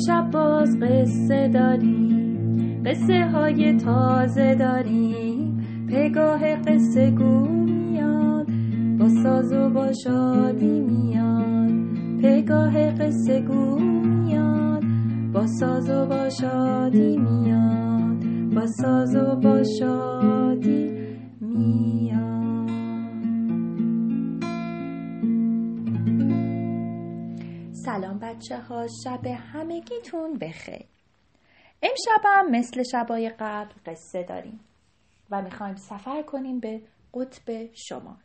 امشب باز قصه داریم قصه های تازه داریم. پگاه قصه گو میاد با ساز و با شادی میاد. پگاه قصه گو میاد با ساز و با شادی میاد. با ساز و با شادی میاد. بچه ها شب همگیتون بخیر. امشبم مثل شبای قبل قصه داریم و می‌خوایم سفر کنیم به قطب شمال.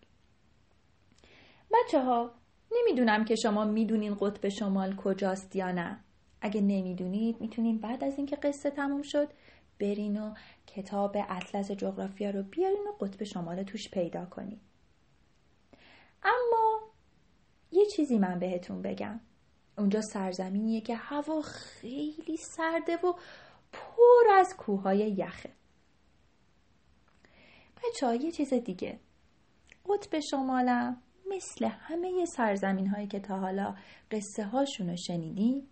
بچه ها نمی‌دونم که شما می‌دونین قطب شمال کجاست یا نه. اگه نمی‌دونید می‌تونین بعد از اینکه قصه تموم شد برین و کتاب اطلس جغرافیا رو بیارین و قطب شمال توش پیدا کنید اما یه چیزی من بهتون بگم. اونجا سرزمینیه که هوا خیلی سرده و پر از کوههای یخه. بچه یه چیز دیگه. قطب شمالم مثل همه سرزمین هایی که تا حالا قصه هاشون رو شنیدیم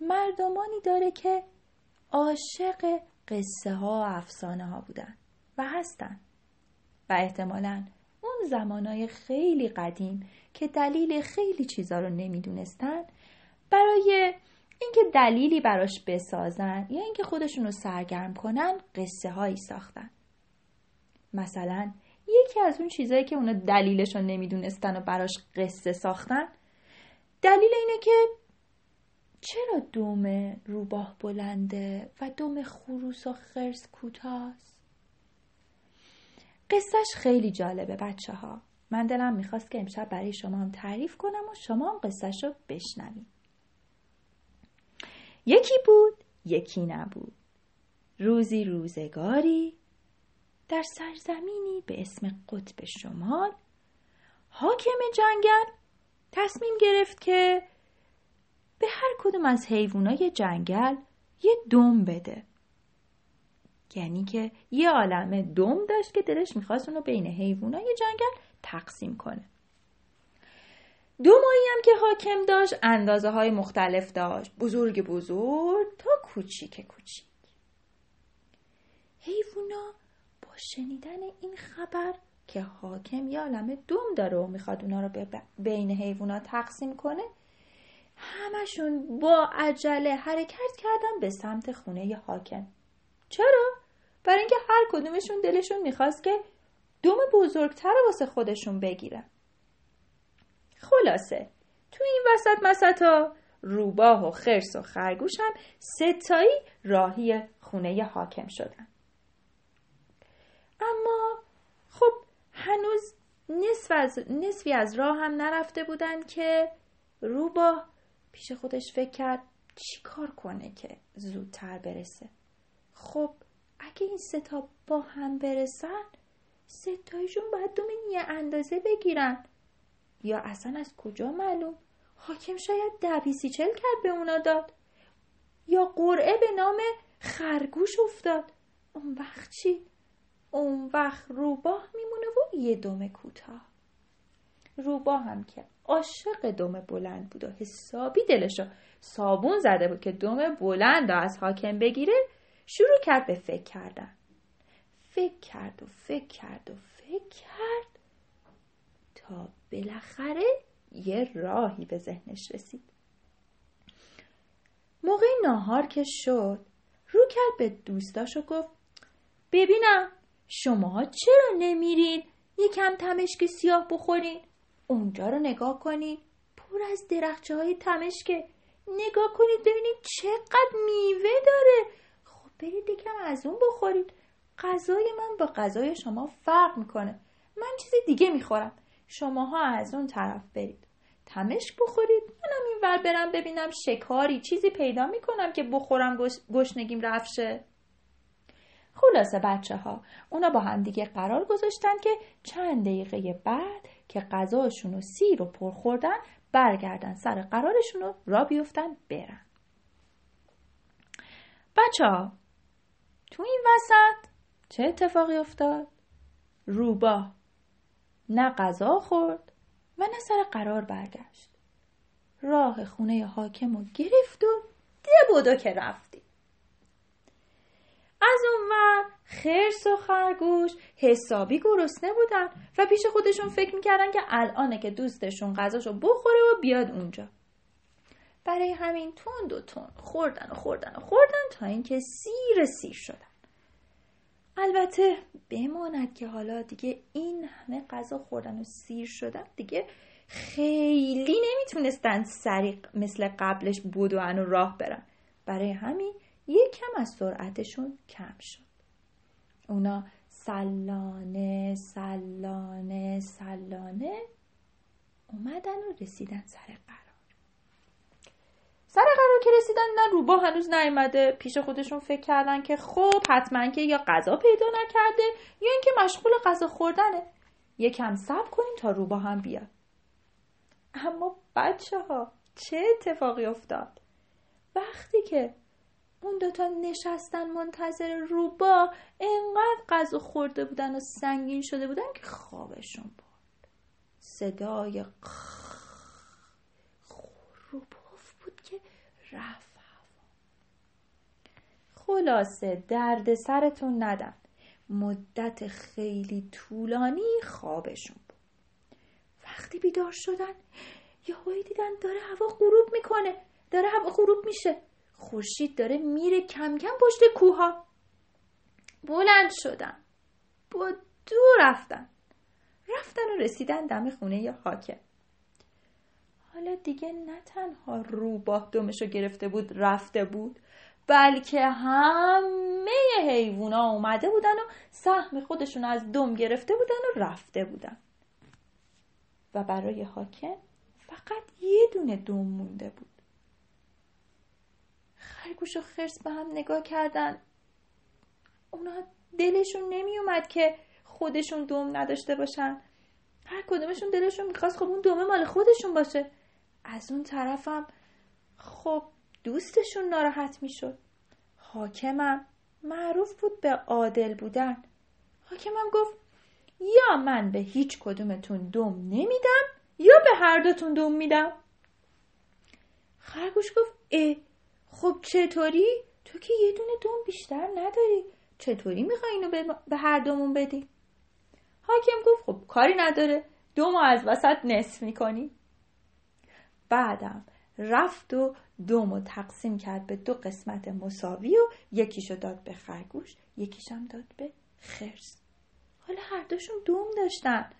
مردمانی داره که عاشق قصه ها و افسانه ها بودن و هستن. و احتمالا اون زمانهای خیلی قدیم که دلیل خیلی چیزا رو نمی‌دونستن برای اینکه دلیلی براش بسازن یا اینکه خودشون رو سرگرم کنن قصه هایی ساختن. مثلا یکی از اون چیزایی که اونا دلیلش رو نمی‌دونستن و براش قصه ساختن دلیل اینه که چرا دوم روباه بلنده و دوم خروس و خرس کوتاست؟ قصهش خیلی جالبه بچه ها من دلم می‌خواست که امشب برای شما هم تعریف کنم و شما هم قصهش رو بشنوید. یکی بود یکی نبود. روزی روزگاری در سرزمینی به اسم قطب شمال حاکم جنگل تصمیم گرفت که به هر کدوم از حیوانای جنگل یه دم بده. یعنی که یه عالمه دم داشت که دلش می‌خواست اونو بین حیوانای جنگل تقسیم کنه. دومایی هم که حاکم داشت اندازه های مختلف داشت. بزرگ بزرگ تا کوچیک کوچیک. حیوونا با شنیدن این خبر که حاکم یه عالمه دوم داره و می‌خواد اونا رو بین حیوونا تقسیم کنه همشون با عجله حرکت کردن به سمت خونه حاکم. چرا؟ برای اینکه هر کدومشون دلشون می‌خواست که دوم بزرگتر واسه خودشون بگیرن. خلاصه. تو این وسط مسطا روباه و خرس و خرگوش هم ستایی راهی خونه حاکم شدن. اما خب هنوز نصف از، نصفی از راه هم نرفته بودن که روباه پیش خودش فکر کرد چی کار کنه که زودتر برسه. خب اگه این ستا با هم برسن ستایشون باید دوم یه اندازه بگیرن. یا اصلا از کجا معلوم؟ حاکم شاید دبیسی چل کرد به اونا داد. یا قرعه به نام خرگوش افتاد. اون وقت چی؟ اون وقت روباه میمونه و یه دم کوتاه. روباه هم که عاشق دم بلند بود و حسابی دلشو صابون زده بود که دم بلند از حاکم بگیره شروع کرد به فکر کردن. فکر کرد و فکر کرد و فکر کرد. تا بالاخره یه راهی به ذهنش رسید. موقع ناهار که شد رو کرد به دوستاش و گفت ببینم شما چرا نمیرین؟ یکم تمشک سیاه بخورین. اونجا رو نگاه کنید پر از درخچه های تمشکه. نگاه کنید ببینید چقدر میوه داره. خب برید یکم از اون بخورید غذای من با غذای شما فرق می‌کنه. من چیز دیگه می‌خورم. شماها از اون طرف برید. تمشک بخورید. منم این ور برم ببینم شکاری چیزی پیدا می‌کنم که بخورم گشنگیم رفشه. خلاصه بچه ها اونا با هم دیگه قرار گذاشتن که چند دقیقه بعد که غذاشون و سیر و پر خوردن برگردن سر قرارشون رو را بیفتن برن. بچه ها تو این وسط چه اتفاقی افتاد؟ روبا نه غذا خورد و نه سر قرار برگشت. راه خونه حاکم رو گرفت و ده بودو که رفتی. از اونور خرس و خرگوش حسابی گرسنه بودن و پیش خودشون فکر می‌کردن که الانه که دوستشون غذاشو بخوره و بیاد اونجا. برای همین تند و تند خوردن و خوردن و خوردن تا اینکه سیر سیر شدن. البته بماند که حالا دیگه این همه غذا خوردن و سیر شدن دیگه خیلی نمی‌تونستن سریع مثل قبلش بودوان و راه برن. برای همین یک کم از سرعتشون کم شد. اونا سلانه سلانه سلانه اومدن و رسیدن سر قرار که رسیدن نه روبا هنوز نیومده. پیش خودشون فکر کردن که خب حتما که یا غذا پیدا نکرده یا اینکه مشغول غذا خوردنه. یکم صبر کنیم تا روبا هم بیاد. اما بچه ها چه اتفاقی افتاد؟ وقتی که اون دوتا نشستن منتظر روبا انقدر غذا خورده بودن و سنگین شده بودن که خوابشون برد. صدای که رفت خلاصه درد سرتون ندن مدت خیلی طولانی خوابشون بود. وقتی بیدار شدن یهویی دیدن داره هوا غروب می‌کنه. داره هوا غروب میشه. خورشید داره میره کم کم پشت کوها بلند شدن. با دو رفتن. رفتن و رسیدن دم خونه یا حاکم. حالا دیگه نه تنها روباه دمشو گرفته بود رفته بود بلکه همه حیوونا اومده بودن و سهم خودشون از دم گرفته بودن و رفته بودن. و برای حاکم فقط یه دونه دم مونده بود. خرگوش و خرس به هم نگاه کردن. اونا دلشون نمی اومد که خودشون دوم نداشته باشن. هر کدومشون دلشون می‌خواست خب اون دومه مال خودشون باشه. از اون طرفم خب دوستشون ناراحت می‌شد. حاکمم معروف بود به عادل بودن. حاکمم گفت یا من به هیچ کدومتون دوم نمیدم یا به هر دوتون دوم میدم. خرگوش گفت اه خب چطوری؟ تو که یه دونه دوم بیشتر نداری. چطوری می‌خوای اینو به هر دومون بدی؟ حاکم گفت خب کاری نداره. دومو از وسط نصف می‌کنی. بعدم رفت و دومو تقسیم کرد به دو قسمت مساوی و یکیشو داد به خرگوش یکیشم داد به خرس. حالا هر دوشون دوم داشتن.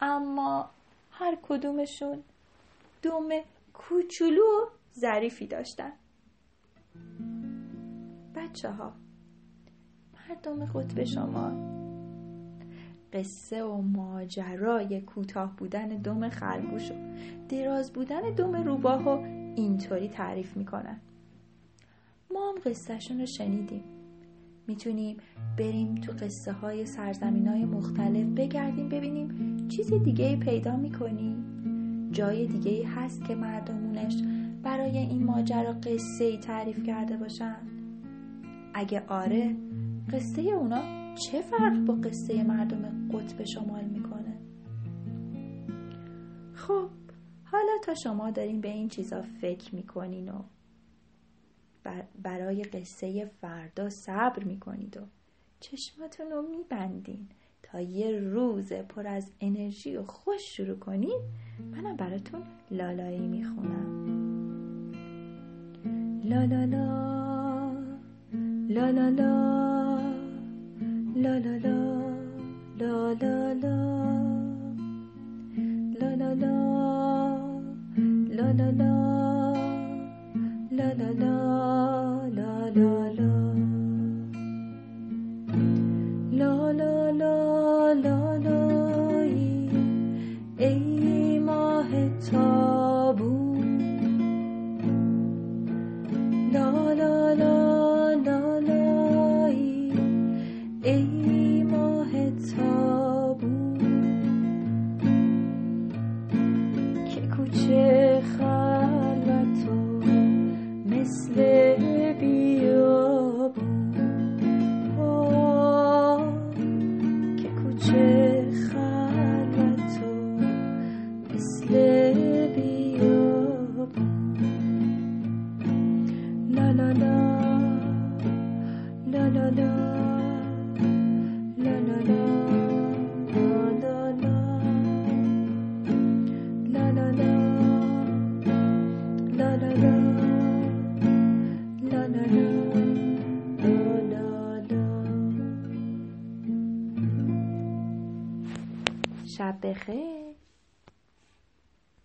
اما هر کدومشون دوم کوچولو و ظریفی داشتن. بچه ها مردم قطب شما قصه و ماجرای کوتاه بودن دم خرگوش و دراز بودن دم روباه و اینطوری تعریف می‌کنن. ما هم قصهشون رو شنیدیم. می‌تونیم بریم تو قصه های سرزمین های مختلف بگردیم ببینیم چیز دیگه ای پیدا می‌کنیم جای دیگه هست که مردمونش برای این ماجرا قصه ای تعریف کرده باشن. اگه آره قصه اونا چه فرق با قصه مردم قطب شمال می‌کنه؟ خب حالا تا شما دارین به این چیزا فکر می‌کنین و برای قصه فردا صبر می‌کنید و چشماتون رو میبندین تا یه روز پر از انرژی و خوش شروع کنید منم براتون لالایی می‌خونم. لا لا لا لا لا لا. la la la la la la